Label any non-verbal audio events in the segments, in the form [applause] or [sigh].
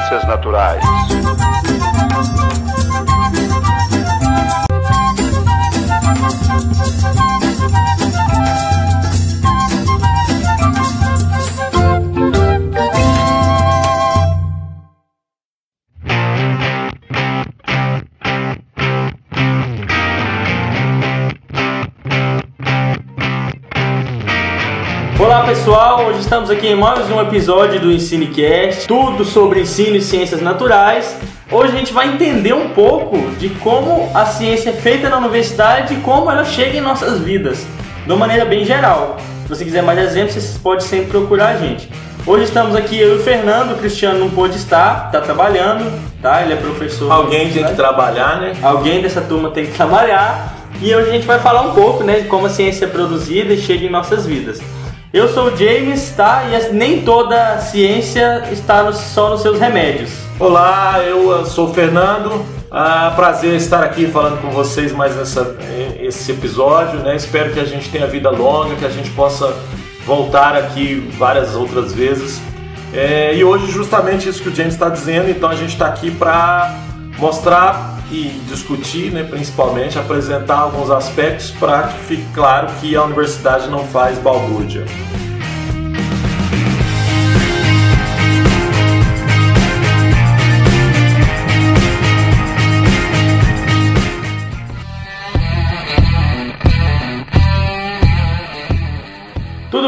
ciências naturais. Estamos aqui em mais um episódio do EnsineCast, tudo sobre ensino e ciências naturais. Hoje a gente vai entender um pouco de como a ciência é feita na universidade e como ela chega em nossas vidas, de uma maneira bem geral. Se você quiser mais exemplos, você pode sempre procurar a gente. Hoje estamos aqui eu e o Fernando, o Cristiano não pôde estar, está trabalhando, tá? Ele é professor. Alguém tem que trabalhar, né? Alguém dessa turma tem que trabalhar. E hoje a gente vai falar um pouco, né, de como a ciência é produzida e chega em nossas vidas. Eu sou o James, tá? E nem toda ciência está no, só nos seus remédios. Olá, eu sou o Fernando. Ah, prazer estar aqui falando com vocês mais nessa, esse episódio, né? Espero que a gente tenha vida longa, que a gente possa voltar aqui várias outras vezes. É, e hoje justamente isso que o James está dizendo, então a gente está aqui para mostrar e discutir, né, principalmente, apresentar alguns aspectos para que fique claro que a universidade não faz balbúrdia.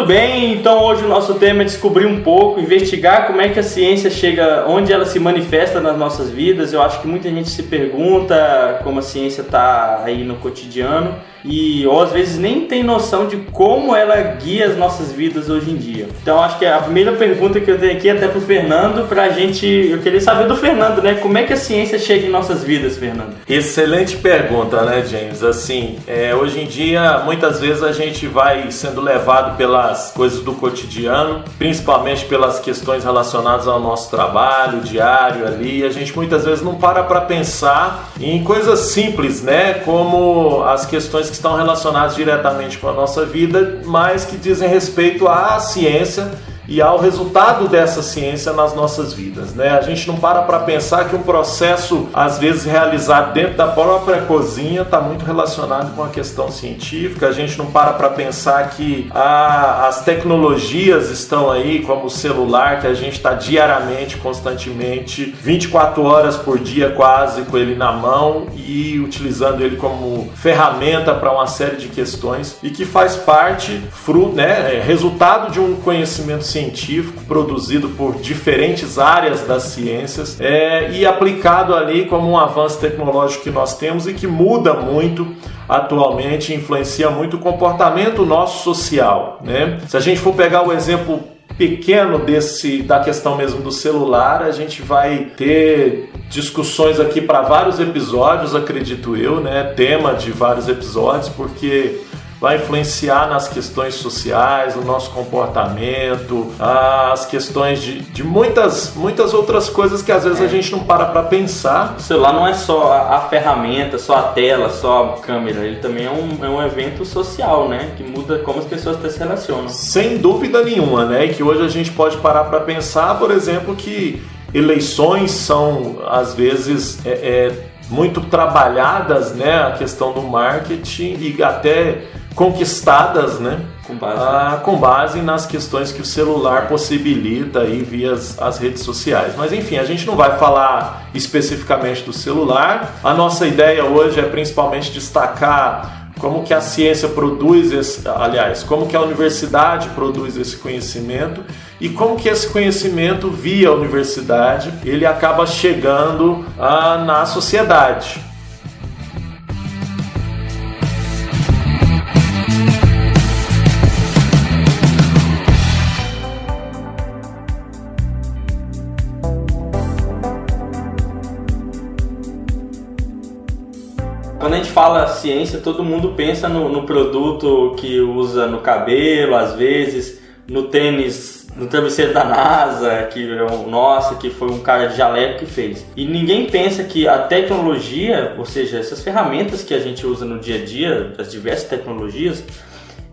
Tudo bem, então hoje o nosso tema é descobrir um pouco, investigar como é que a ciência chega, onde ela se manifesta nas nossas vidas. Eu acho que muita gente se pergunta como a ciência está aí no cotidiano e ou às vezes nem tem noção de como ela guia as nossas vidas hoje em dia. Então acho que a primeira pergunta que eu tenho aqui é até pro Fernando, pra gente, eu queria saber do Fernando, né? Como é que a ciência chega em nossas vidas, Fernando? Excelente pergunta, né, James? Assim, é, hoje em dia muitas vezes a gente vai sendo levado pelas coisas do cotidiano, principalmente pelas questões relacionadas ao nosso trabalho diário ali. A gente muitas vezes não para para pensar em coisas simples, né? Como as questões que estão relacionadas diretamente com a nossa vida, mas que dizem respeito à ciência e ao resultado dessa ciência nas nossas vidas, né? A gente não para para pensar que um processo às vezes realizado dentro da própria cozinha está muito relacionado com a questão científica. A gente não para para pensar que a, as tecnologias estão aí, como o celular, que a gente está diariamente, constantemente, 24 horas por dia quase com ele na mão e utilizando ele como ferramenta para uma série de questões e que faz parte, fruto, né, é resultado de um conhecimento científico produzido por diferentes áreas das ciências é, e aplicado ali como um avanço tecnológico que nós temos e que muda muito atualmente, influencia muito o comportamento nosso social. Né? Se a gente for pegar o exemplo pequeno desse da questão mesmo do celular, a gente vai ter discussões aqui para vários episódios, acredito eu, né? Tema de vários episódios, porque vai influenciar nas questões sociais, no nosso comportamento, as questões de, de muitas, muitas outras coisas que às vezes é. a gente não para para pensar. O celular não é só a, a, ferramenta, só a tela, só a câmera, ele também é um, é um evento social, né? Que muda como as pessoas se relacionam. Sem dúvida nenhuma, né? E que hoje a gente pode parar para pensar, por exemplo, que eleições são às vezes é, é, muito trabalhadas, né? A questão do marketing e até conquistadas, né? Com base. Ah, com base nas questões que o celular possibilita aí via as, as, redes sociais. Mas enfim, a gente não vai falar especificamente do celular. A nossa ideia hoje é principalmente destacar como que a ciência produz esse, aliás, como que a universidade produz esse conhecimento e como que esse conhecimento via a universidade ele acaba chegando ah, na sociedade. Ciência, todo mundo pensa no, no produto que usa no cabelo, às vezes, no tênis, no travesseiro da NASA, que é o nosso, que foi um cara de jaleco que fez. E ninguém pensa que a tecnologia, ou seja, essas ferramentas que a gente usa no dia a dia, as diversas tecnologias,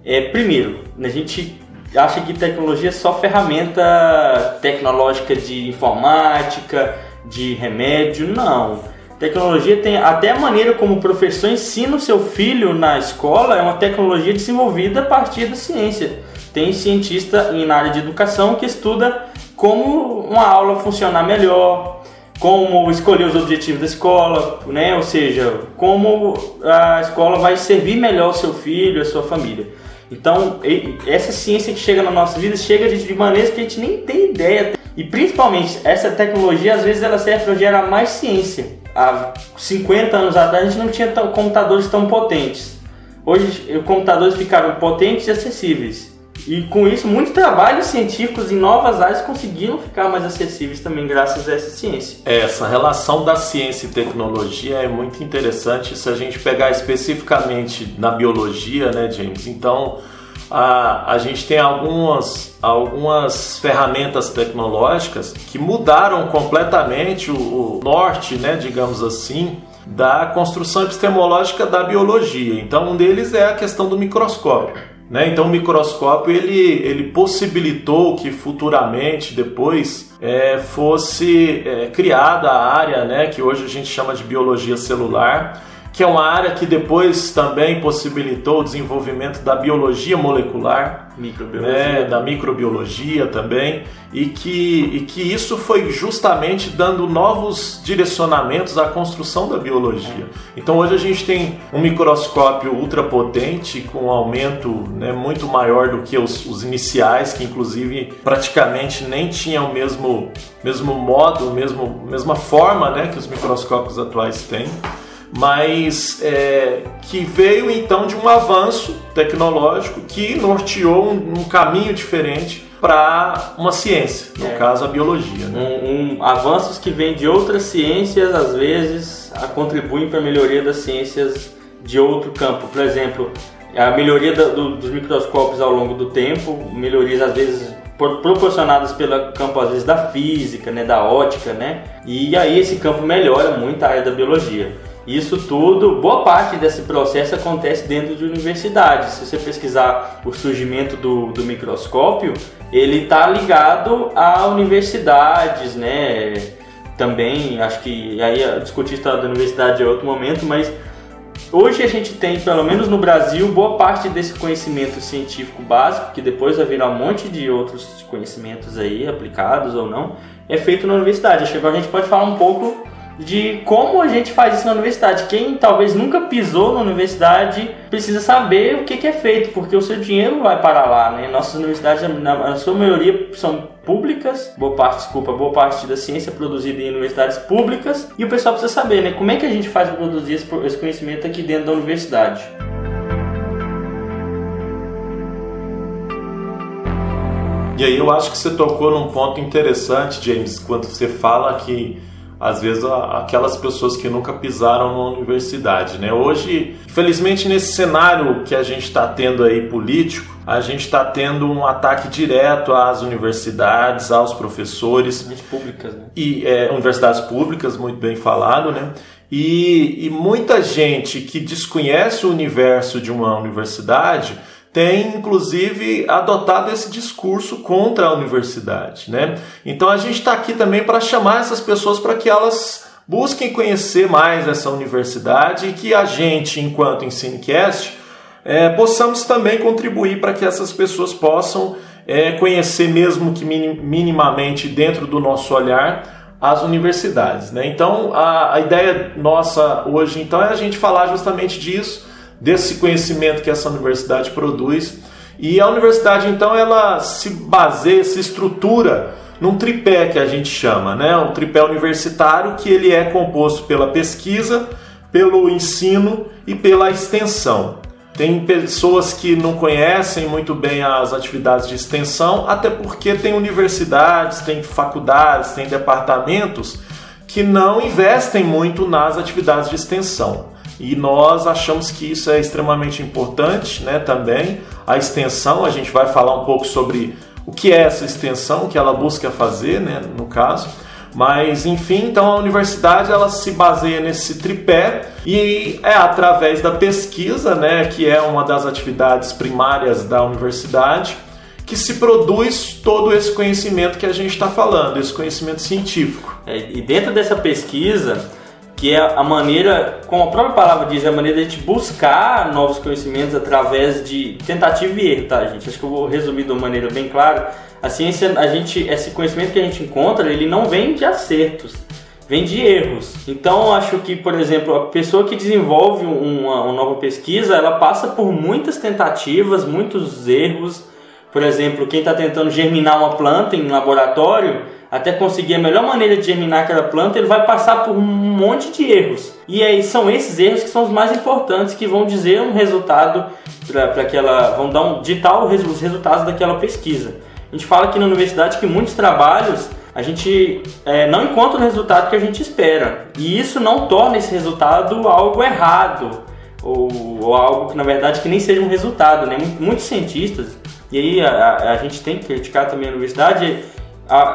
é primeiro, a gente acha que tecnologia é só ferramenta tecnológica de informática, de remédio. Não. Tecnologia tem até a maneira como o professor ensina o seu filho na escola é uma tecnologia desenvolvida a partir da ciência. Tem cientista na área de educação que estuda como uma aula funcionar melhor, como escolher os objetivos da escola, né? ou seja, como a escola vai servir melhor o seu filho, a sua família. Então, essa ciência que chega na nossa vida chega de maneiras que a gente nem tem ideia. E principalmente, essa tecnologia às vezes ela serve para gerar mais ciência. Há 50 anos atrás a gente não tinha computadores tão potentes. Hoje, os computadores ficaram potentes e acessíveis. E com isso, muitos trabalhos científicos em novas áreas conseguiram ficar mais acessíveis também graças a essa ciência. Essa relação da ciência e tecnologia é muito interessante se a gente pegar especificamente na biologia, né, James? Então, a, a gente tem algumas, algumas ferramentas tecnológicas que mudaram completamente o, o norte, né, digamos assim, da construção epistemológica da biologia. Então, um deles é a questão do microscópio. Né? Então o microscópio ele, ele possibilitou que futuramente depois é, fosse é, criada a área né, que hoje a gente chama de biologia celular, que é uma área que depois também possibilitou o desenvolvimento da biologia molecular, microbiologia. Né, da microbiologia também, e que, e que isso foi justamente dando novos direcionamentos à construção da biologia. Então hoje a gente tem um microscópio ultrapotente com um aumento né, muito maior do que os, os iniciais, que inclusive praticamente nem tinham o mesmo, mesmo modo, mesmo, mesma forma né, que os microscópios atuais têm mas é, que veio então de um avanço tecnológico que norteou um, um caminho diferente para uma ciência, no é. caso a biologia. Né? Um, um, avanços que vêm de outras ciências, às vezes, contribuem para a melhoria das ciências de outro campo. Por exemplo, a melhoria da, do, dos microscópios ao longo do tempo, melhorias às vezes proporcionadas pelo campo às vezes da física, né, da ótica, né? E aí esse campo melhora muito a área da biologia. Isso tudo, boa parte desse processo acontece dentro de universidades. Se você pesquisar o surgimento do, do microscópio, ele está ligado a universidades, né? Também, acho que aí discutir a história da universidade é outro momento, mas hoje a gente tem, pelo menos no Brasil, boa parte desse conhecimento científico básico, que depois vai virar um monte de outros conhecimentos aí, aplicados ou não, é feito na universidade. Acho que agora a gente pode falar um pouco de como a gente faz isso na universidade. Quem talvez nunca pisou na universidade precisa saber o que, que é feito, porque o seu dinheiro vai para lá, né? Nossas universidades, na, sua maioria, são públicas, boa parte, desculpa, boa parte da ciência é produzida em universidades públicas, e o pessoal precisa saber, né? Como é que a gente faz para produzir esse conhecimento aqui dentro da universidade. E aí eu acho que você tocou num ponto interessante, James, quando você fala que às vezes aquelas pessoas que nunca pisaram na universidade, né? Hoje, infelizmente, nesse cenário que a gente está tendo aí político, a gente está tendo um ataque direto às universidades, aos professores. Universidades públicas, né? E é, universidades públicas, muito bem falado, né? E, e muita gente que desconhece o universo de uma universidade tem inclusive adotado esse discurso contra a universidade, né? Então a gente está aqui também para chamar essas pessoas para que elas busquem conhecer mais essa universidade e que a gente, enquanto Ensinecast, é, possamos também contribuir para que essas pessoas possam é, conhecer, mesmo que minimamente dentro do nosso olhar, as universidades. Né? Então, a, a ideia nossa hoje então é a gente falar justamente disso desse conhecimento que essa universidade produz. E a universidade, então, ela se baseia, se estrutura num tripé que a gente chama, né? O tripé universitário, que ele é composto pela pesquisa, pelo ensino e pela extensão. Tem pessoas que não conhecem muito bem as atividades de extensão, até porque tem universidades, tem faculdades, tem departamentos que não investem muito nas atividades de extensão. E nós achamos que isso é extremamente importante, né, também. A extensão, a gente vai falar um pouco sobre o que é essa extensão, o que ela busca fazer, né, no caso. Mas enfim, então a universidade ela se baseia nesse tripé e é através da pesquisa, né, que é uma das atividades primárias da universidade, que se produz todo esse conhecimento que a gente está falando, esse conhecimento científico. É, e dentro dessa pesquisa, que é a maneira, como a própria palavra diz, é a maneira de a gente buscar novos conhecimentos através de tentativa e erro, tá, gente? Acho que eu vou resumir de uma maneira bem clara. A ciência, a gente, esse conhecimento que a gente encontra, ele não vem de acertos, vem de erros. Então, acho que, por exemplo, a pessoa que desenvolve uma, uma nova pesquisa, ela passa por muitas tentativas, muitos erros. Por exemplo, quem está tentando germinar uma planta em laboratório, até conseguir a melhor maneira de germinar aquela planta, ele vai passar por um monte de erros. E aí são esses erros que são os mais importantes que vão dizer um resultado para aquela, vão dar um ditar os resultados daquela pesquisa. A gente fala aqui na universidade que muitos trabalhos a gente é, não encontra o resultado que a gente espera. E isso não torna esse resultado algo errado, ou, ou algo que na verdade que nem seja um resultado. Né? Muitos cientistas, e aí a, a, a gente tem que criticar também a universidade,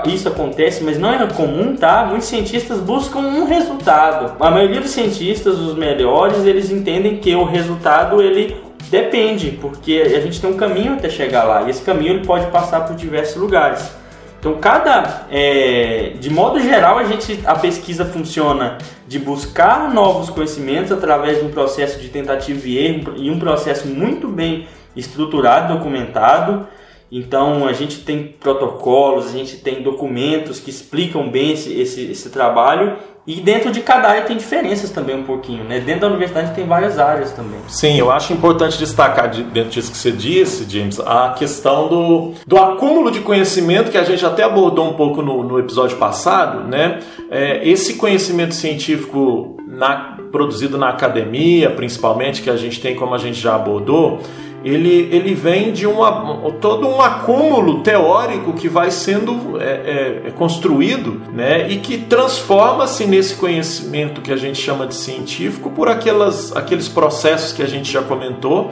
isso acontece, mas não é comum, tá? Muitos cientistas buscam um resultado. A maioria dos cientistas, os melhores, eles entendem que o resultado ele depende, porque a gente tem um caminho até chegar lá e esse caminho ele pode passar por diversos lugares. Então, cada, é, de modo geral, a gente, a pesquisa funciona de buscar novos conhecimentos através de um processo de tentativa e erro e um processo muito bem estruturado, documentado. Então a gente tem protocolos, a gente tem documentos que explicam bem esse, esse, esse trabalho e dentro de cada área tem diferenças também um pouquinho, né? Dentro da universidade tem várias áreas também. Sim, eu acho importante destacar dentro disso que você disse, James, a questão do, do acúmulo de conhecimento que a gente até abordou um pouco no, no episódio passado, né? É, esse conhecimento científico na, produzido na academia, principalmente, que a gente tem, como a gente já abordou, ele, ele vem de uma, todo um acúmulo teórico que vai sendo é, é, é, construído né, e que transforma-se nesse conhecimento que a gente chama de científico por aquelas, aqueles processos que a gente já comentou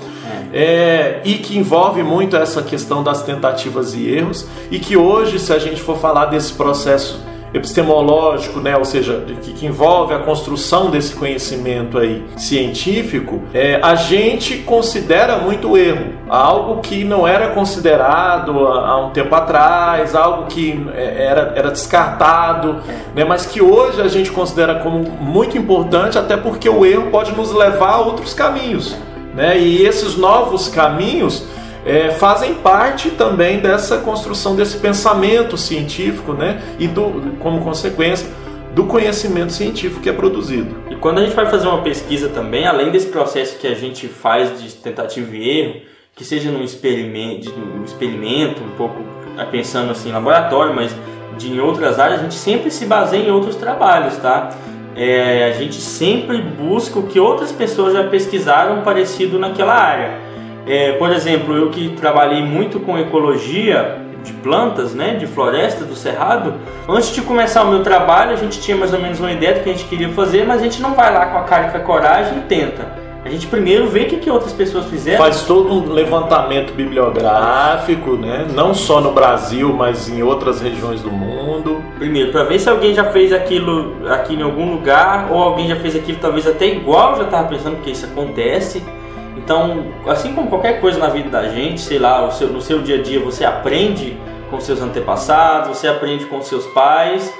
é. é e que envolve muito essa questão das tentativas e erros e que hoje, se a gente for falar desse processo epistemológico, né, ou seja, que, que, envolve a construção desse conhecimento aí científico, é, a gente considera muito erro, algo que não era considerado há, há um tempo atrás, algo que é, era, era descartado, né, mas que hoje a gente considera como muito importante, até porque o erro pode nos levar a outros caminhos, né, e esses novos caminhos é, fazem parte também dessa construção desse pensamento científico, né? E do, como consequência do conhecimento científico que é produzido. E quando a gente vai fazer uma pesquisa também, além desse processo que a gente faz de tentativa e erro, que seja num experimento, um experimento, um pouco tá pensando assim em laboratório, mas de em outras áreas, a gente sempre se baseia em outros trabalhos, tá? É, a gente sempre busca o que outras pessoas já pesquisaram parecido naquela área. É, por exemplo, eu que trabalhei muito com ecologia de plantas, né, de floresta, do cerrado, antes de começar o meu trabalho, a gente tinha mais ou menos uma ideia do que a gente queria fazer, mas a gente não vai lá com a cara e com a coragem e tenta. A gente primeiro vê o que, que outras pessoas fizeram. Faz todo um levantamento bibliográfico, né? Não só no Brasil, mas em outras regiões do mundo. Primeiro, para ver se alguém já fez aquilo aqui em algum lugar, ou alguém já fez aquilo talvez até igual, já estava pensando que isso acontece. Então, assim como qualquer coisa na vida da gente, sei lá, no seu dia a dia você aprende com seus antepassados, você aprende com seus pais.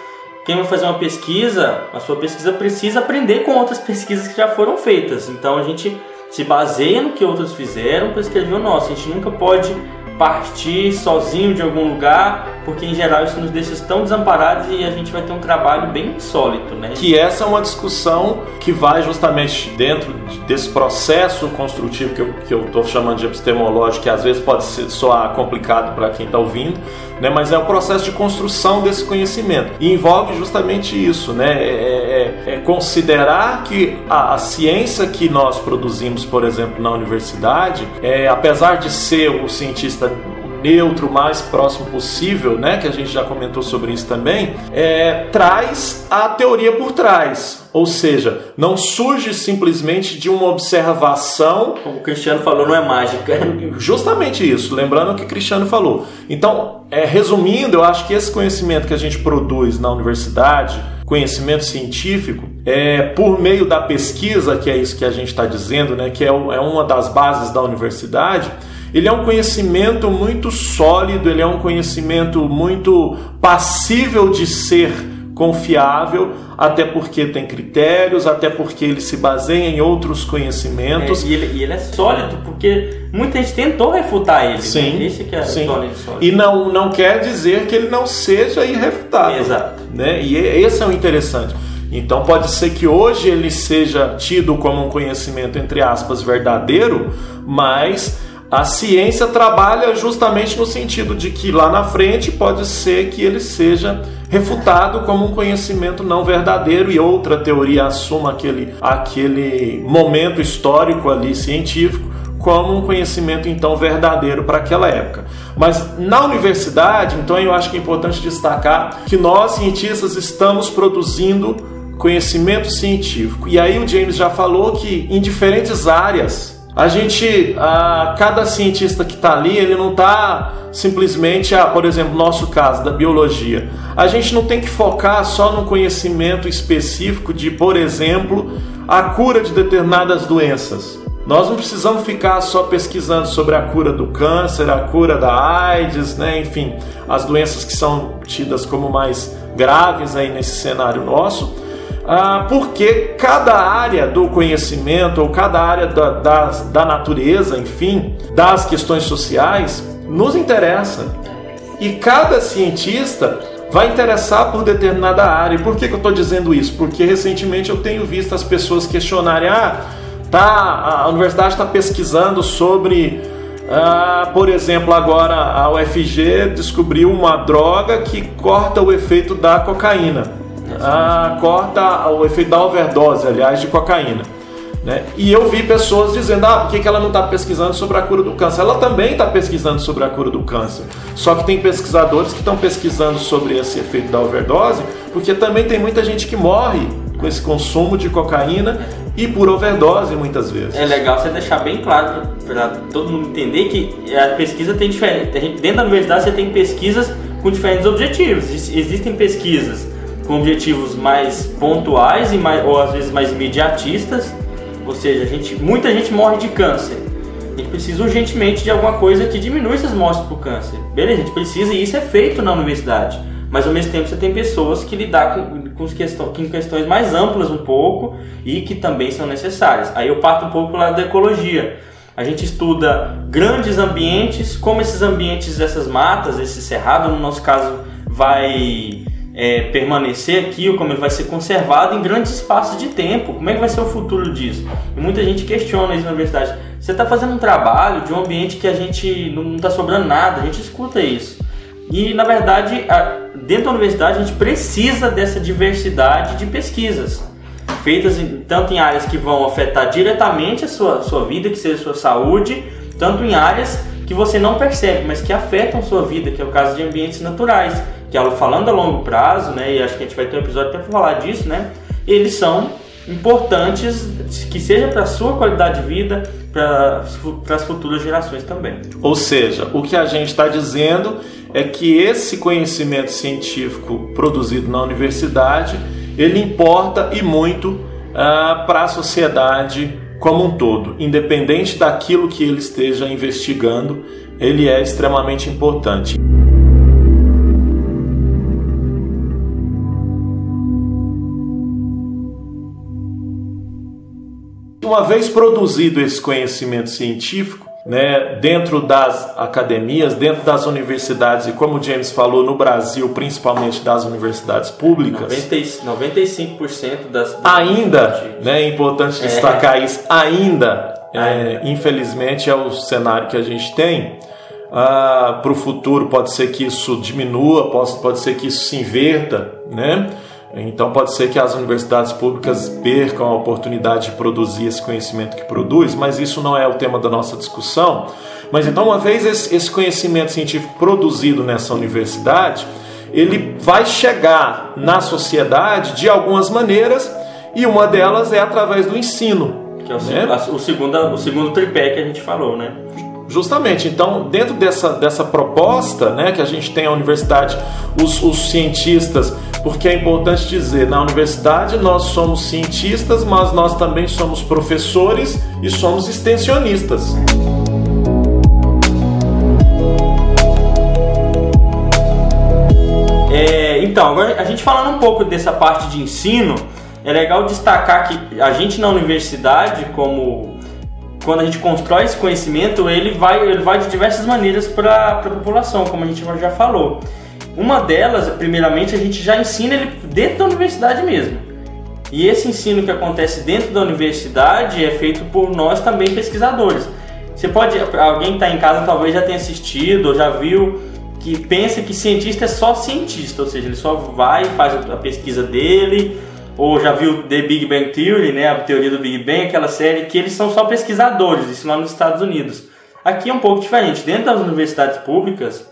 Quem vai fazer uma pesquisa, a sua pesquisa precisa aprender com outras pesquisas que já foram feitas. Então a gente se baseia no que outros fizeram para escrever o nosso. A gente nunca pode partir sozinho de algum lugar, porque em geral isso nos deixa tão desamparados e a gente vai ter um trabalho bem sólido, né? Que essa é uma discussão que vai justamente dentro desse processo construtivo que eu estou chamando de epistemológico, que às vezes pode soar complicado para quem está ouvindo, né? mas é o processo de construção desse conhecimento. E envolve justamente isso, né? É, é, é considerar que a, a, ciência que nós produzimos, por exemplo, na universidade, é, apesar de ser o cientista neutro, o mais próximo possível, né? Que a gente já comentou sobre isso também, é, traz a teoria por trás. Ou seja, não surge simplesmente de uma observação. Como o Cristiano falou, não é mágica. [laughs] Justamente isso, lembrando o que o Cristiano falou. Então, é, resumindo, eu acho que esse conhecimento que a gente produz na universidade, conhecimento científico, é, por meio da pesquisa, que é isso que a gente está dizendo, né, que é, é uma das bases da universidade, ele é um conhecimento muito sólido, ele é um conhecimento muito passível de ser confiável, até porque tem critérios, até porque ele se baseia em outros conhecimentos. É, e, ele, e, ele, é sólido, porque muita gente tentou refutar ele. Né? Sim, né? Esse que é sim. sólido. E não, não quer dizer que ele não seja irrefutável. Exato. Né? E esse é o interessante. Então pode ser que hoje ele seja tido como um conhecimento, entre aspas, verdadeiro, mas a ciência trabalha justamente no sentido de que lá na frente pode ser que ele seja refutado como um conhecimento não verdadeiro e outra teoria assuma aquele, aquele momento histórico ali científico como um conhecimento então verdadeiro para aquela época. Mas na universidade, então eu acho que é importante destacar que nós cientistas estamos produzindo conhecimento científico. E aí o James já falou que em diferentes áreas a gente, a, cada cientista que está ali, ele não está simplesmente, ah, por exemplo, nosso caso da biologia. A gente não tem que focar só no conhecimento específico de, por exemplo, a cura de determinadas doenças. Nós não precisamos ficar só pesquisando sobre a cura do câncer, a cura da AIDS, né? enfim, as doenças que são tidas como mais graves aí nesse cenário nosso ah, porque cada área do conhecimento ou cada área da, da, da natureza, enfim, das questões sociais, nos interessa. E cada cientista vai interessar por determinada área. E por que, que eu estou dizendo isso? Porque recentemente eu tenho visto as pessoas questionarem: ah, tá, a universidade está pesquisando sobre. Ah, por exemplo, agora a UFG descobriu uma droga que corta o efeito da cocaína ah, corta o efeito da overdose, aliás, de cocaína. Né? E eu vi pessoas dizendo: ah, por que, ela não está pesquisando sobre a cura do câncer? Ela também está pesquisando sobre a cura do câncer. Só que tem pesquisadores que estão pesquisando sobre esse efeito da overdose, porque também tem muita gente que morre com esse consumo de cocaína e por overdose muitas vezes. É legal você deixar bem claro para todo mundo entender que a pesquisa tem diferente. Dentro da universidade você tem pesquisas com diferentes objetivos. Existem pesquisas com objetivos mais pontuais e mais, ou às vezes mais imediatistas. Ou seja, gente, muita gente morre de câncer. A gente precisa urgentemente de alguma coisa que diminua essas mortes por câncer. Beleza, a gente precisa e isso é feito na universidade. Mas ao mesmo tempo você tem pessoas que lidar com, com, com questões mais amplas um pouco e que também são necessárias. Aí eu parto um pouco para o lado da ecologia. A gente estuda grandes ambientes, como esses ambientes, essas matas, esse cerrado, no nosso caso, vai é, permanecer aqui ou como ele vai ser conservado em grandes espaços de tempo. Como é que vai ser o futuro disso? E muita gente questiona isso na universidade. Você está fazendo um trabalho de um ambiente que a gente não está sobrando nada, a gente escuta isso. E na verdade, dentro da universidade, a gente precisa dessa diversidade de pesquisas feitas em, tanto em áreas que vão afetar diretamente a sua, sua vida, que seja a sua saúde, tanto em áreas que você não percebe, mas que afetam sua vida, que é o caso de ambientes naturais que é falando a longo prazo, né, e acho que a gente vai ter um episódio até para falar disso, né, eles são importantes que seja para a sua qualidade de vida, para as futuras gerações também. Ou seja, o que a gente está dizendo é que esse conhecimento científico produzido na universidade ele importa e muito uh, para a sociedade como um todo, independente daquilo que ele esteja investigando, ele é extremamente importante. Uma vez produzido esse conhecimento científico, né, dentro das academias, dentro das universidades, e como o James falou, no Brasil, principalmente das universidades públicas. 90, 95% das. Ainda, né, é importante destacar é. isso, ainda, é, infelizmente, é o cenário que a gente tem. Ah, Para o futuro, pode ser que isso diminua, pode, pode ser que isso se inverta, né? Então pode ser que as universidades públicas percam a oportunidade de produzir esse conhecimento que produz, mas isso não é o tema da nossa discussão. Mas então, uma vez esse conhecimento científico produzido nessa universidade, ele vai chegar na sociedade de algumas maneiras, e uma delas é através do ensino. Que é o, né? o, segundo, o segundo tripé que a gente falou, né? Justamente, então, dentro dessa, dessa proposta né, que a gente tem a universidade, os, os cientistas, porque é importante dizer, na universidade nós somos cientistas, mas nós também somos professores e somos extensionistas. É, então, agora a gente falando um pouco dessa parte de ensino, é legal destacar que a gente na universidade, como quando a gente constrói esse conhecimento, ele vai, ele vai de diversas maneiras para a população, como a gente já falou. Uma delas, primeiramente, a gente já ensina ele dentro da universidade mesmo. E esse ensino que acontece dentro da universidade é feito por nós também pesquisadores. Você pode, alguém que está em casa talvez já tenha assistido ou já viu que pensa que cientista é só cientista, ou seja, ele só vai faz a pesquisa dele, ou já viu The Big Bang Theory, né, a teoria do Big Bang, aquela série que eles são só pesquisadores, isso lá nos Estados Unidos. Aqui é um pouco diferente. Dentro das universidades públicas,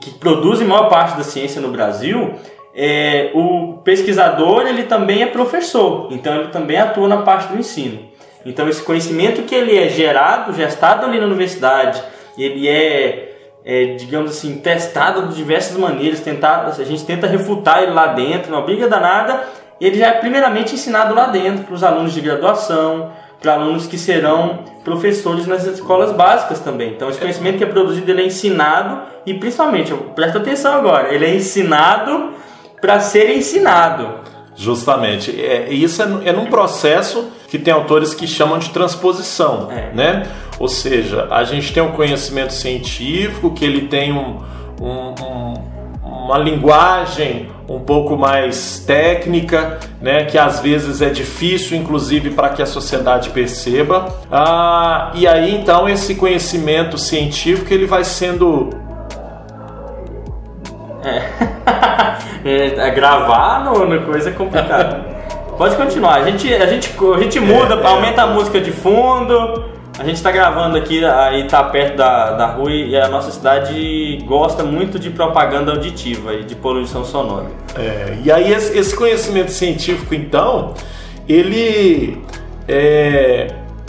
que produzem maior parte da ciência no Brasil, é, o pesquisador ele também é professor, então ele também atua na parte do ensino. Então esse conhecimento que ele é gerado, gestado ali na universidade, ele é, é digamos assim, testado de diversas maneiras, tentar, a gente tenta refutar ele lá dentro, não briga danada, ele já é primeiramente ensinado lá dentro para os alunos de graduação, para alunos que serão professores nas escolas básicas também. Então, esse conhecimento que é produzido ele é ensinado e, principalmente, presta atenção agora, ele é ensinado para ser ensinado. Justamente. É, isso é, é num processo que tem autores que chamam de transposição, é. né? Ou seja, a gente tem um conhecimento científico que ele tem um, um, um uma linguagem um pouco mais técnica, né, que às vezes é difícil, inclusive, para que a sociedade perceba. Ah, e aí então esse conhecimento científico ele vai sendo [laughs] é, é gravar no, no coisa é complicado. Pode continuar. A gente, a gente, a gente muda, é, aumenta a música de fundo. A gente está gravando aqui e está perto da, da rua e a nossa cidade gosta muito de propaganda auditiva e de poluição sonora. É, e aí esse conhecimento científico, então, ele é,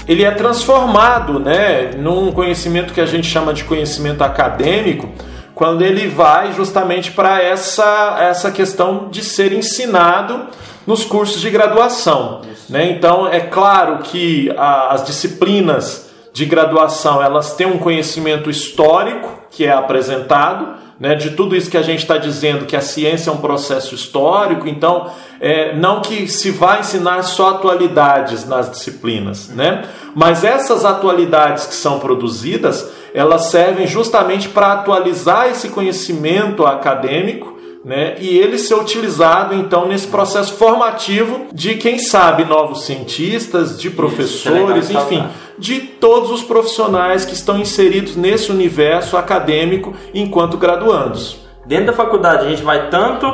ele é transformado né, num conhecimento que a gente chama de conhecimento acadêmico, quando ele vai justamente para essa, essa questão de ser ensinado nos cursos de graduação. Né? Então, é claro que a, as disciplinas de graduação elas têm um conhecimento histórico que é apresentado, né, de tudo isso que a gente está dizendo, que a ciência é um processo histórico, então é, não que se vá ensinar só atualidades nas disciplinas, né, mas essas atualidades que são produzidas, elas servem justamente para atualizar esse conhecimento acadêmico né? E ele ser utilizado então nesse processo formativo de quem sabe novos cientistas, de professores, Isso, enfim, de todos os profissionais que estão inseridos nesse universo acadêmico enquanto graduandos. Dentro da faculdade a gente vai tanto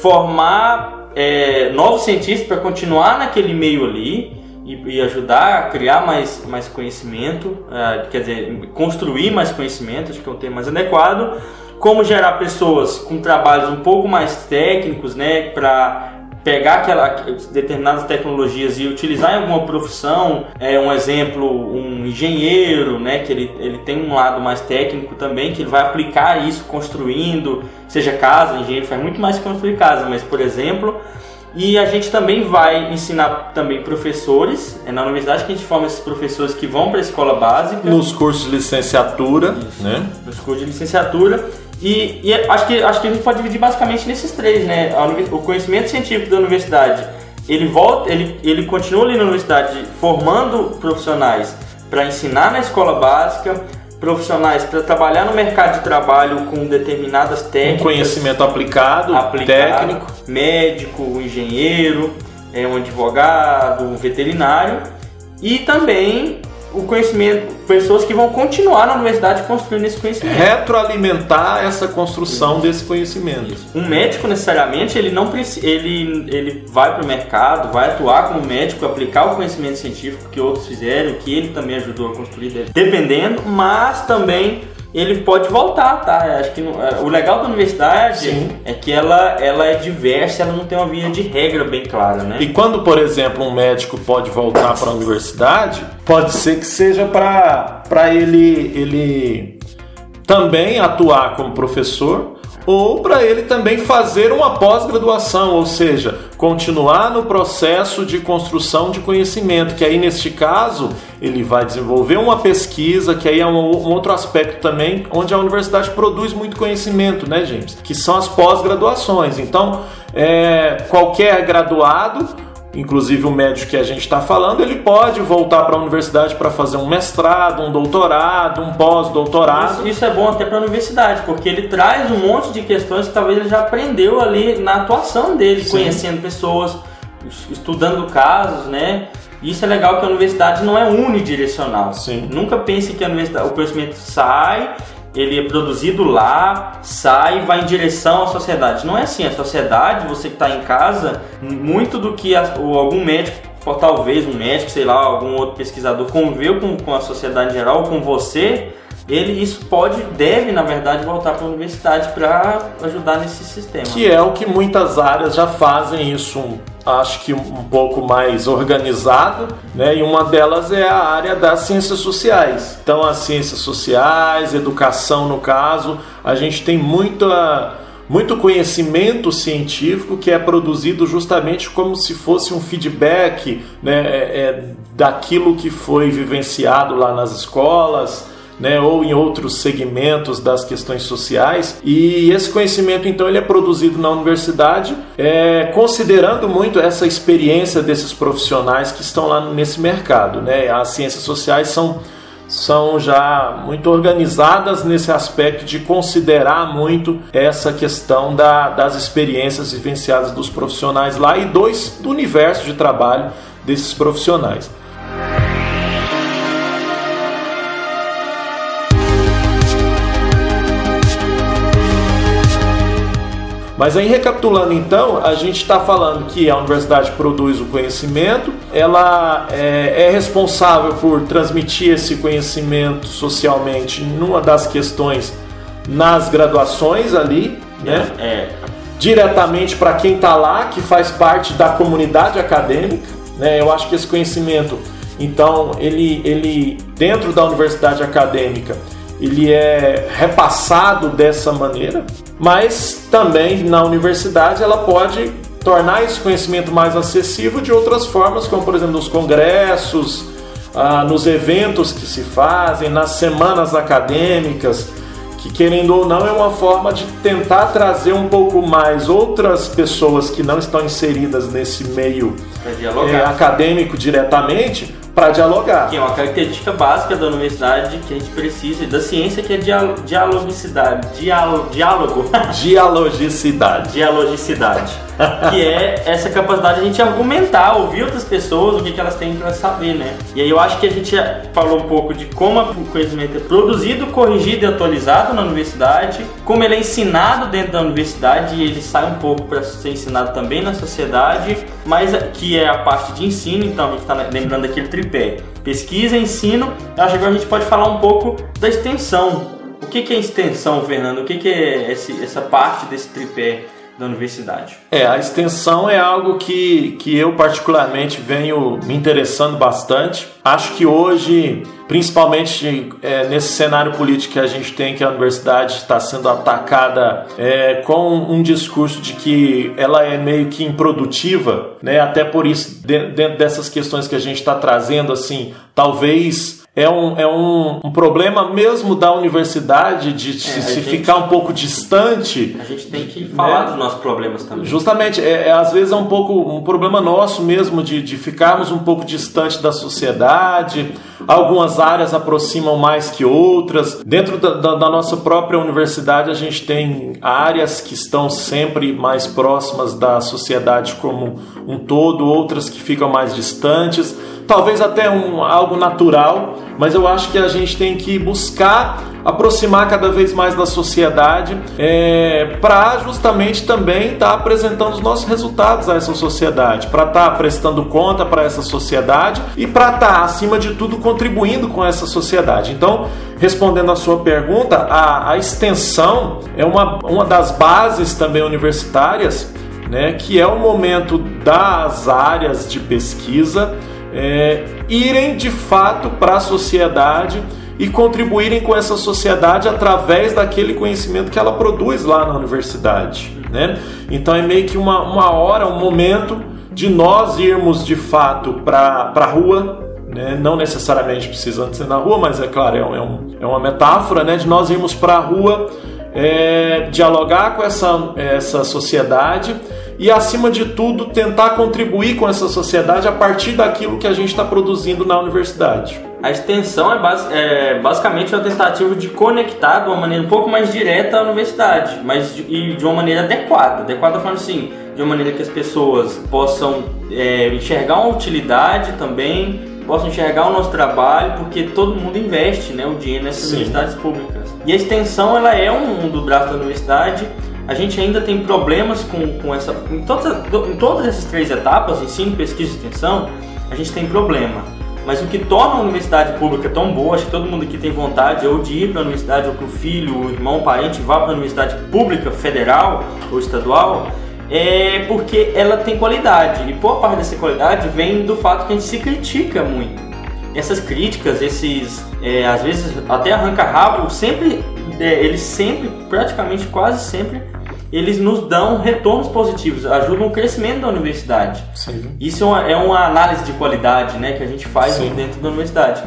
formar é, novos cientistas para continuar naquele meio ali e, e, ajudar a criar mais, mais conhecimento, é, quer dizer, construir mais conhecimento, acho que é um termo mais adequado como gerar pessoas com trabalhos um pouco mais técnicos, né, para pegar aquela, determinadas tecnologias e utilizar em alguma profissão, é um exemplo, um engenheiro, né, que ele, ele tem um lado mais técnico também, que ele vai aplicar isso construindo, seja casa, engenheiro faz muito mais que construir casa, mas por exemplo, e a gente também vai ensinar também professores. É na universidade que a gente forma esses professores que vão para a escola básica. Nos cursos de licenciatura, Isso, né? Nos cursos de licenciatura. E, e, acho, que, acho que a gente pode dividir basicamente nesses três, né? O conhecimento científico da universidade, ele volta, ele, ele continua ali na universidade formando profissionais para ensinar na escola básica, profissionais para trabalhar no mercado de trabalho com determinadas técnicas. Um conhecimento aplicado, aplicado técnico. Médico, engenheiro, é, um advogado, um veterinário. E também o conhecimento, pessoas que vão continuar na universidade construindo esse conhecimento. Retroalimentar essa construção Isso. desse conhecimento. Isso. Um médico necessariamente ele não ele ele vai para o mercado, vai atuar como médico, aplicar o conhecimento científico que outros fizeram, que ele também ajudou a construir, dependendo, mas também ele pode voltar, tá? Acho que no, é, o legal da universidade Sim. é que ela, ela é diversa, ela não tem uma via de regra bem clara, né? E quando, por exemplo, um médico pode voltar para a universidade, pode ser que seja para ele, ele também atuar como professor ou para ele também fazer uma pós-graduação, ou seja, continuar no processo de construção de conhecimento, que aí neste caso ele vai desenvolver uma pesquisa, que aí é um, outro aspecto também, onde a universidade produz muito conhecimento, né, James? Que são as pós-graduações. Então, é, qualquer graduado inclusive o médico que a gente está falando, ele pode voltar para a universidade para fazer um mestrado, um doutorado, um pós-doutorado. Isso, isso, é bom até para a universidade, porque ele traz um monte de questões que talvez ele já aprendeu ali na atuação dele, Sim. conhecendo pessoas, estudando casos, né? Isso é legal que a universidade não é unidirecional. Sim. Nunca pense que a universidade, o conhecimento sai ele é produzido lá, sai e vai em direção à sociedade. Não é assim, a sociedade, você que está em casa, muito do que a, algum médico, ou talvez um médico, sei lá, algum outro pesquisador conviveu com, com a sociedade em geral, com você, ele isso pode, deve na verdade voltar para a universidade para ajudar nesse sistema. Que é o que muitas áreas já fazem isso, acho que um pouco mais organizado, né? E uma delas é a área das ciências sociais. Então, as ciências sociais, educação no caso, a gente tem muita muito conhecimento científico que é produzido justamente como se fosse um feedback né, é, é daquilo que foi vivenciado lá nas escolas, né, ou em outros segmentos das questões sociais. E esse conhecimento, então, ele é produzido na universidade, é, considerando muito essa experiência desses profissionais que estão lá nesse mercado. Né? As ciências sociais são são já muito organizadas nesse aspecto de considerar muito essa questão da, das experiências vivenciadas dos profissionais lá e dois, do universo de trabalho desses profissionais. Mas aí recapitulando então, a gente está falando que a universidade produz o conhecimento, ela é, é, responsável por transmitir esse conhecimento socialmente numa das questões nas graduações ali, né? É. é. Diretamente para quem está lá, que faz parte da comunidade acadêmica, né? Eu acho que esse conhecimento, então, ele, ele dentro da universidade acadêmica, ele é repassado dessa maneira, mas também na universidade ela pode tornar esse conhecimento mais acessível de outras formas, como por exemplo nos congressos, ah, nos eventos que se fazem, nas semanas acadêmicas, que querendo ou não é uma forma de tentar trazer um pouco mais outras pessoas que não estão inseridas nesse meio é, acadêmico diretamente para dialogar. Que é uma característica básica da universidade que a gente precisa, e da ciência, que é dialogicidade. Diálogo. [laughs] Dialogicidade. Dialogicidade. Que é essa capacidade de a gente argumentar, ouvir outras pessoas, o que, que elas têm para saber, né? E aí eu acho que a gente falou um pouco de como o conhecimento é produzido, corrigido e atualizado na universidade, como ele é ensinado dentro da universidade e ele sai um pouco para ser ensinado também na sociedade, mas que é a parte de ensino, então a gente está lembrando daquele tripé. Pesquisa, ensino, eu acho que agora a gente pode falar um pouco da extensão. O que, que é extensão, Fernando? O que, que é esse, essa parte desse tripé? Da universidade. É, a extensão é algo que, que eu particularmente venho me interessando bastante. Acho que hoje, principalmente é, nesse cenário político que a gente tem, que a universidade está sendo atacada é, com um discurso de que ela é meio que improdutiva, né? Até por isso, dentro dessas questões que a gente está trazendo, assim, talvez é um, é um, um problema mesmo da universidade de é, se, se gente, ficar um pouco distante. A gente tem que falar né? dos nossos problemas também. Justamente, é, é, às vezes é um pouco um problema nosso mesmo de, de ficarmos um pouco distante da sociedade. Algumas áreas aproximam mais que outras. Dentro da, da, da nossa própria universidade, a gente tem áreas que estão sempre mais próximas da sociedade como um todo, outras que ficam mais distantes talvez até um, algo natural, mas eu acho que a gente tem que buscar aproximar cada vez mais da sociedade é, para justamente também estar tá apresentando os nossos resultados a essa sociedade, para estar tá prestando conta para essa sociedade e para estar, tá, acima de tudo, contribuindo com essa sociedade. Então, respondendo a sua pergunta, a, a extensão é uma, uma das bases também universitárias, né, que é o momento das áreas de pesquisa é, irem de fato para a sociedade e contribuírem com essa sociedade através daquele conhecimento que ela produz lá na universidade. Né? Então é meio que uma, uma hora, um momento de nós irmos de fato para a rua, né? não necessariamente precisando ser na rua, mas é claro, é, um, é uma metáfora né? de nós irmos para a rua é, dialogar com essa, essa sociedade e, acima de tudo, tentar contribuir com essa sociedade a partir daquilo que a gente está produzindo na universidade. A extensão é, base, é, basicamente uma tentativa de conectar de uma maneira um pouco mais direta a universidade, mas de, e de uma maneira adequada. Adequada falando assim, de uma maneira que as pessoas possam é, enxergar uma utilidade também, possam enxergar o nosso trabalho, porque todo mundo investe né, o dinheiro nessas Sim. universidades públicas. E a extensão ela é um, um do braço da universidade a gente ainda tem problemas com, com essa. Em todas, em todas essas três etapas, ensino, pesquisa e extensão, a gente tem problema. Mas o que torna a universidade pública tão boa, acho que todo mundo aqui tem vontade ou de ir para a universidade, ou que o filho, o irmão, o parente vá para a universidade pública, federal ou estadual, é porque ela tem qualidade. E boa parte dessa qualidade vem do fato que a gente se critica muito. Essas críticas, esses, é, às vezes até arranca rabo, sempre, é, eles sempre, praticamente quase sempre, eles nos dão retornos positivos, ajudam o crescimento da universidade. Sim. Isso é uma, é uma, análise de qualidade né, que a gente faz Sim. dentro da universidade.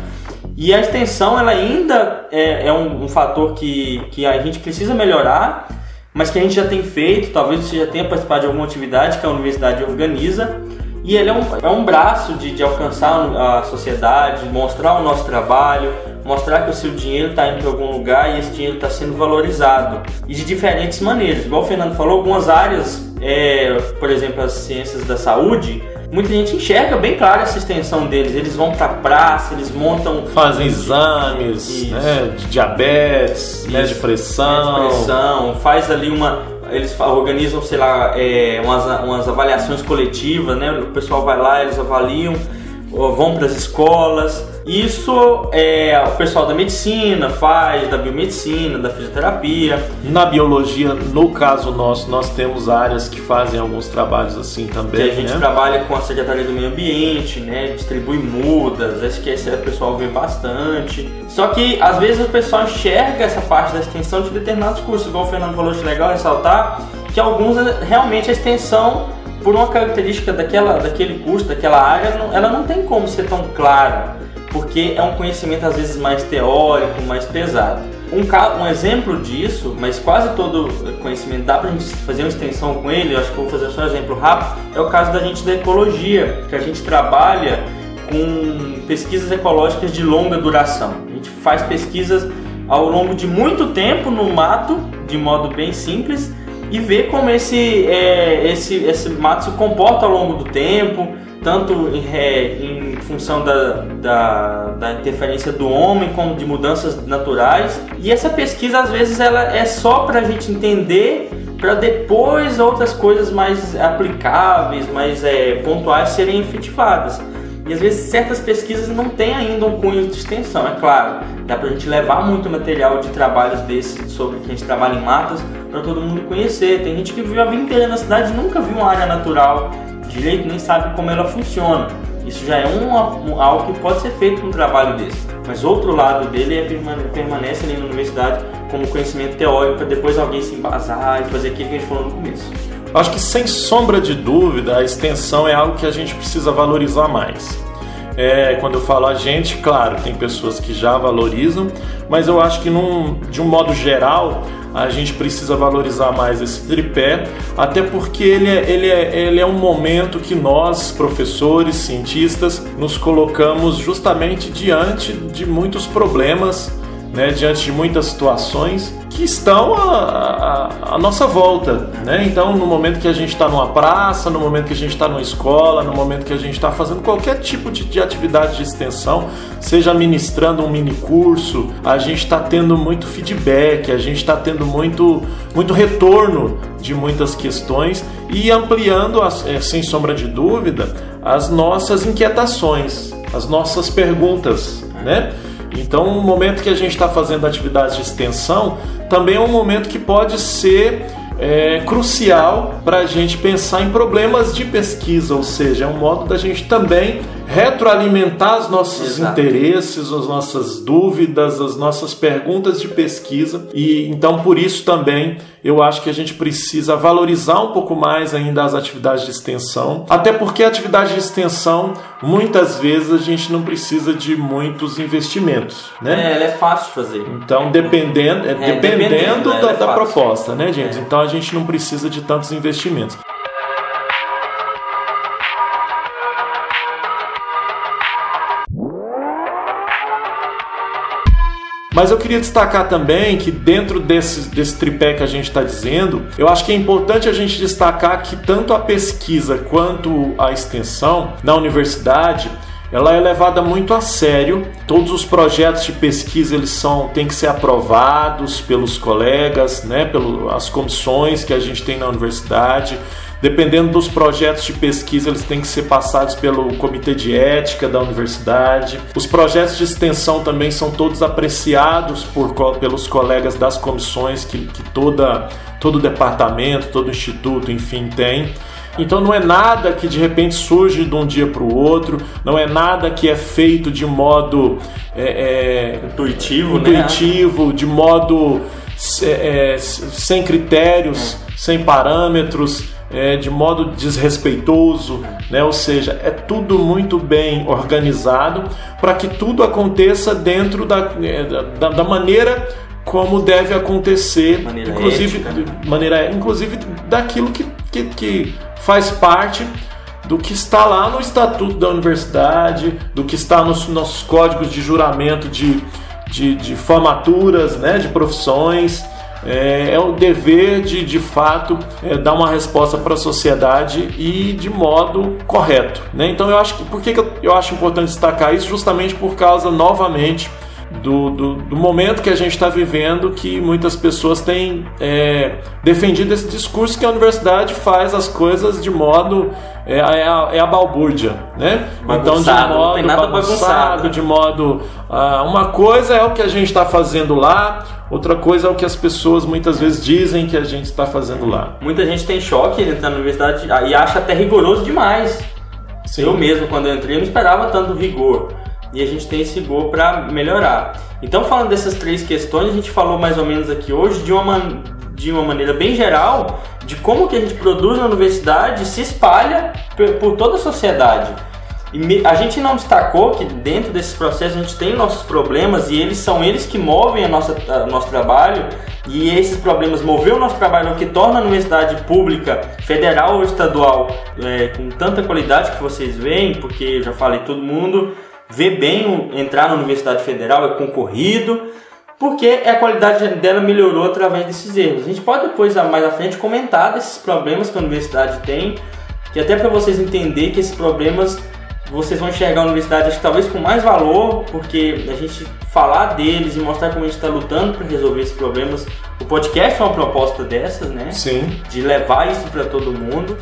E a extensão ela ainda é, é um, um, fator que, que a gente precisa melhorar, mas que a gente já tem feito, talvez você já tenha participado de alguma atividade que a universidade organiza, e ele é um, é um braço de, de alcançar a sociedade, mostrar o nosso trabalho, mostrar que o seu dinheiro está indo para algum lugar e esse dinheiro está sendo valorizado e de diferentes maneiras. Igual o Fernando falou, algumas áreas, é, por exemplo, as ciências da saúde, muita gente enxerga bem claro essa extensão deles. Eles vão para praça, eles montam. Fazem exames né, de diabetes, né, de pressão. pressão, faz ali uma. Eles organizam, sei lá, é, umas, umas avaliações coletivas, né? O pessoal vai lá, eles avaliam vão para as escolas. Isso é o pessoal da medicina faz, da biomedicina, da fisioterapia. Na biologia, no caso nosso, nós temos áreas que fazem alguns trabalhos assim também. Que a gente né? trabalha com a Secretaria do Meio Ambiente, né? Distribui mudas, acho que esse o pessoal vê bastante. Só que às vezes o pessoal enxerga essa parte da extensão de determinados cursos, igual o Fernando falou, acho legal ressaltar que alguns realmente a extensão por uma característica daquela, daquele curso, daquela área, ela não tem como ser tão clara, porque é um conhecimento às vezes mais teórico, mais pesado. Um, um exemplo disso, mas quase todo conhecimento dá para a gente fazer uma extensão com ele, eu acho que vou fazer só um exemplo rápido, é o caso da gente da ecologia, que a gente trabalha com pesquisas ecológicas de longa duração. A gente faz pesquisas ao longo de muito tempo no mato, de modo bem simples, e ver como esse, é, esse, esse mato se comporta ao longo do tempo, tanto em, é, em função da, da, da, interferência do homem como de mudanças naturais. E essa pesquisa às vezes ela é só para a gente entender, para depois outras coisas mais aplicáveis, mais é, pontuais serem efetivadas. E às vezes certas pesquisas não têm ainda um cunho de extensão, é claro. Dá para a gente levar muito material de trabalhos desses sobre que a gente trabalha em matas para todo mundo conhecer. Tem gente que vive a vida inteira na cidade e nunca viu uma área natural direito, nem sabe como ela funciona. Isso já é um, algo que pode ser feito com um trabalho desse. Mas outro lado dele é permanece ali na universidade como conhecimento teórico para depois alguém se embasar e fazer aquilo que a gente falou no começo. Acho que sem sombra de dúvida a extensão é algo que a gente precisa valorizar mais. É, quando eu falo a gente, claro, tem pessoas que já valorizam, mas eu acho que num, de um modo geral a gente precisa valorizar mais esse tripé, até porque ele é, ele é, ele é um momento que nós, professores, cientistas, nos colocamos justamente diante de muitos problemas né, diante de muitas situações que estão à, nossa volta. Né? Então, no momento que a gente está numa praça, no momento que a gente está numa escola, no momento que a gente está fazendo qualquer tipo de, de, atividade de extensão, seja ministrando um mini curso, a gente está tendo muito feedback, a gente está tendo muito, muito retorno de muitas questões e ampliando, as, é, sem sombra de dúvida, as nossas inquietações, as nossas perguntas, né? Então, o momento que a gente está fazendo atividades de extensão também é um momento que pode ser é, crucial para a gente pensar em problemas de pesquisa, ou seja, é um modo da gente também retroalimentar os nossos Exato. interesses, as nossas dúvidas, as nossas perguntas de pesquisa. E então por isso também eu acho que a gente precisa valorizar um pouco mais ainda as atividades de extensão, até porque a atividade de extensão muitas vezes a gente não precisa de muitos investimentos, né? É, ela é fácil de fazer. Então, dependendo, é, dependendo, dependendo, né, da, é da proposta, né, James? É. Então a gente não precisa de tantos investimentos. Mas eu queria destacar também que dentro desse, desse tripé que a gente está dizendo, eu acho que é importante a gente destacar que tanto a pesquisa quanto a extensão na universidade ela é levada muito a sério. Todos os projetos de pesquisa eles são têm que ser aprovados pelos colegas, né, pelas comissões que a gente tem na universidade. Dependendo dos projetos de pesquisa, eles têm que ser passados pelo comitê de ética da universidade. Os projetos de extensão também são todos apreciados por, pelos colegas das comissões que, que toda, todo departamento, todo instituto, enfim, tem. Então não é nada que de repente surge de um dia para o outro, não é nada que é feito de modo é, é, Intuitivo, né? intuitivo, de modo é, é, sem critérios, sem parâmetros, é, de modo desrespeitoso, né? ou seja, é tudo muito bem organizado para que tudo aconteça dentro da, é, da, da maneira como deve acontecer, Maneira inclusive, ética, né? maneira, inclusive daquilo que, que, que faz parte do que está lá no estatuto da universidade, do que está nos nossos códigos de juramento de, de, de formaturas, né, de profissões. É, é o dever de, de fato, é, dar uma resposta para a sociedade e de modo correto. Né? Então, eu acho que por que que eu, eu acho importante destacar isso? Justamente por causa, novamente, do, do, do momento que a gente está vivendo, que muitas pessoas têm é, defendido esse discurso que a universidade faz as coisas de modo é, é, a, é a balbúrdia, né? Então de Bagunçado, não modo tem nada bagunçado, bagunçado. de modo ah, uma coisa é o que a gente está fazendo lá, outra coisa é o que as pessoas muitas vezes dizem que a gente está fazendo lá. Muita gente tem choque entrar na universidade e acha até rigoroso demais. Sim. Eu mesmo, quando eu entrei, eu não esperava tanto rigor. E a gente tem esse rigor para melhorar. Então, falando dessas três questões, a gente falou mais ou menos aqui hoje de uma, de uma maneira bem geral de como que a gente produz na universidade se espalha por, toda a sociedade. E a gente não destacou que dentro desses processos a gente tem nossos problemas e eles são eles que movem a nossa, a- nosso trabalho e esses problemas mover o nosso trabalho é o que torna a universidade pública, federal ou estadual é, com tanta qualidade que vocês veem, porque eu já falei, todo mundo vê bem entrar na universidade federal, é concorrido, porque a qualidade dela melhorou através desses erros. A gente pode depois, mais à frente, comentar desses problemas que a universidade tem, que até para vocês entenderem que esses problemas vocês vão enxergar a universidade, acho que talvez com mais valor, porque a gente falar deles e mostrar como a gente está lutando para resolver esses problemas. O podcast é uma proposta dessas, né? Sim. De levar isso para todo mundo.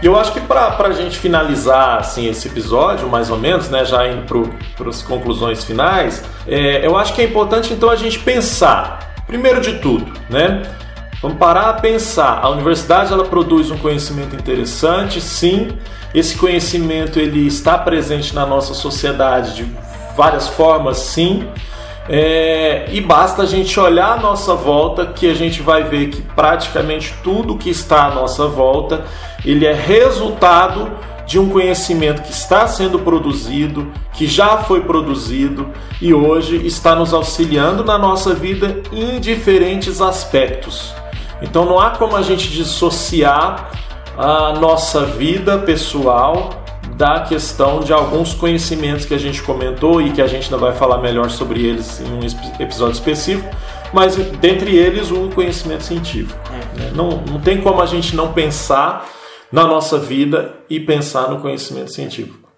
E eu acho que para a gente finalizar assim, esse episódio, mais ou menos, né, já indo para as conclusões finais, é, eu acho que é importante então a gente pensar, primeiro de tudo, né? Vamos parar a pensar. A universidade ela produz um conhecimento interessante, sim. Esse conhecimento ele está presente na nossa sociedade de várias formas, sim. É, e basta a gente olhar à nossa volta que a gente vai ver que praticamente tudo que está à nossa volta ele é resultado de um conhecimento que está sendo produzido, que já foi produzido e hoje está nos auxiliando na nossa vida em diferentes aspectos. Então não há como a gente dissociar a nossa vida pessoal da questão de alguns conhecimentos que a gente comentou e que a gente ainda vai falar melhor sobre eles em um episódio específico, mas dentre eles o conhecimento científico. né? Não, não tem como a gente não pensar na nossa vida e pensar no conhecimento científico.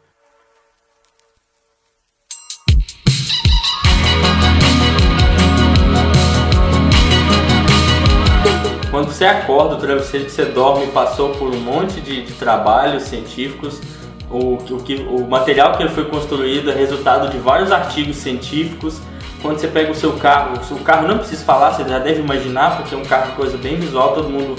Quando você acorda do travesseiro que você dorme e passou por um monte de, de trabalhos científicos, o, o, que, o material que ele foi construído é resultado de vários artigos científicos quando você pega o seu carro, o seu carro não precisa falar, você já deve imaginar, porque é um carro coisa bem visual, todo mundo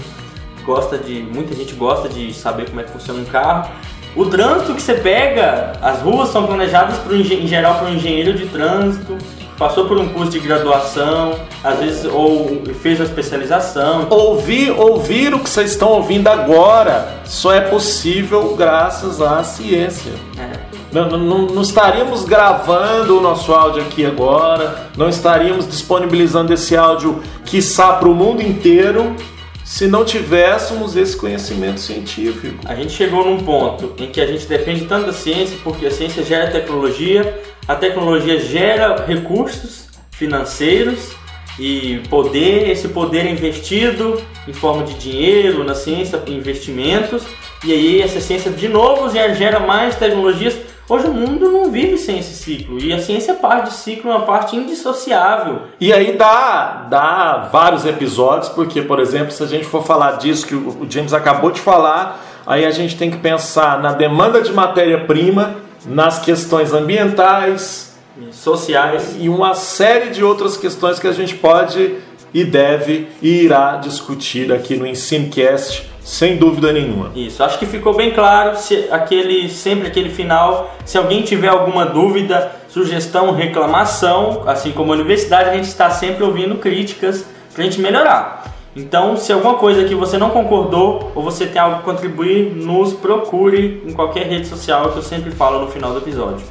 gosta de, muita gente gosta de saber como é que funciona um carro. O trânsito que você pega, as ruas são planejadas pro, em geral para um engenheiro de trânsito, passou por um curso de graduação, às vezes ou fez uma especialização. Ouvir, ouvir o que vocês estão ouvindo agora só é possível graças à ciência. É. Não, não, não, estaríamos gravando o nosso áudio aqui agora, não estaríamos disponibilizando esse áudio, quiçá, para o mundo inteiro, se não tivéssemos esse conhecimento científico. A gente chegou num ponto em que a gente depende tanto da ciência, porque a ciência gera tecnologia, a tecnologia gera recursos financeiros e poder, esse poder é investido em forma de dinheiro na ciência, investimentos, e aí essa ciência de novo gera mais tecnologias. Hoje o mundo não vive sem esse ciclo. E a ciência é parte de ciclo, é uma parte indissociável. E aí dá, dá vários episódios, porque, por exemplo, se a gente for falar disso que o James acabou de falar, aí a gente tem que pensar na demanda de matéria-prima, nas questões ambientais, sociais e uma série de outras questões que a gente pode e deve e irá discutir aqui no EnsineCast sem dúvida nenhuma. Isso, acho que ficou bem claro se aquele sempre aquele final, se alguém tiver alguma dúvida, sugestão, reclamação, assim como a universidade, a gente está sempre ouvindo críticas para a gente melhorar. Então, se alguma coisa que você não concordou ou você tem algo a contribuir, nos procure em qualquer rede social que eu sempre falo no final do episódio.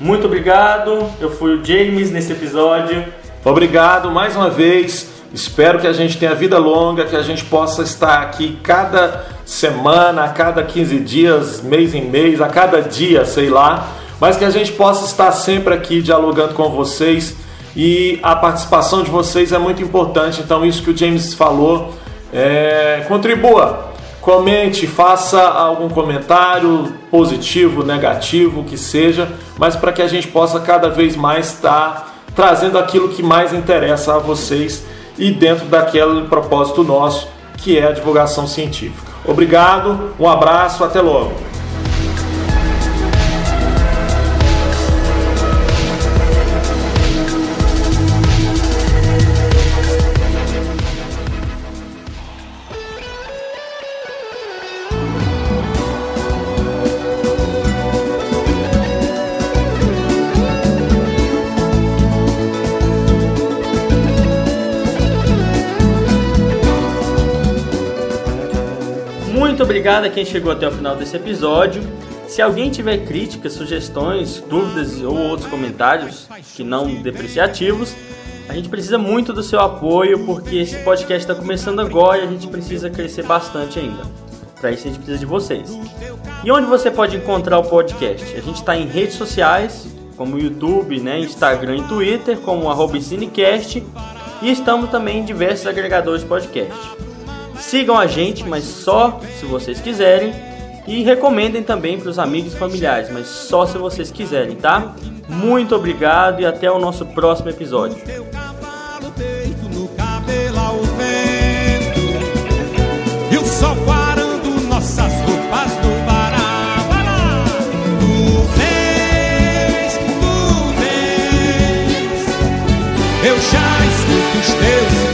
Muito obrigado, eu fui o James nesse episódio. Obrigado mais uma vez. Espero que a gente tenha vida longa, que a gente possa estar aqui cada semana, a cada 15 dias, mês em mês, a cada dia, sei lá, mas que a gente possa estar sempre aqui dialogando com vocês e a participação de vocês é muito importante. Então, isso que o James falou, é, contribua, comente, faça algum comentário positivo, negativo, que seja, mas para que a gente possa cada vez mais estar trazendo aquilo que mais interessa a vocês e dentro daquele propósito nosso que é a divulgação científica. Obrigado, um abraço, até logo. Obrigado a quem chegou até o final desse episódio. Se alguém tiver críticas, sugestões, dúvidas ou outros comentários que não depreciativos, a gente precisa muito do seu apoio porque esse podcast está começando agora e a gente precisa crescer bastante ainda. Para isso a gente precisa de vocês. E onde você pode encontrar o podcast? A gente está em redes sociais, como YouTube, né, Instagram e Twitter, como arroba Cinecast, e estamos também em diversos agregadores de podcast. Sigam a gente, mas só se vocês quiserem. E recomendem também para os amigos e familiares, mas só se vocês quiserem, tá? Muito obrigado e até o nosso próximo episódio. Eu já escuto os teus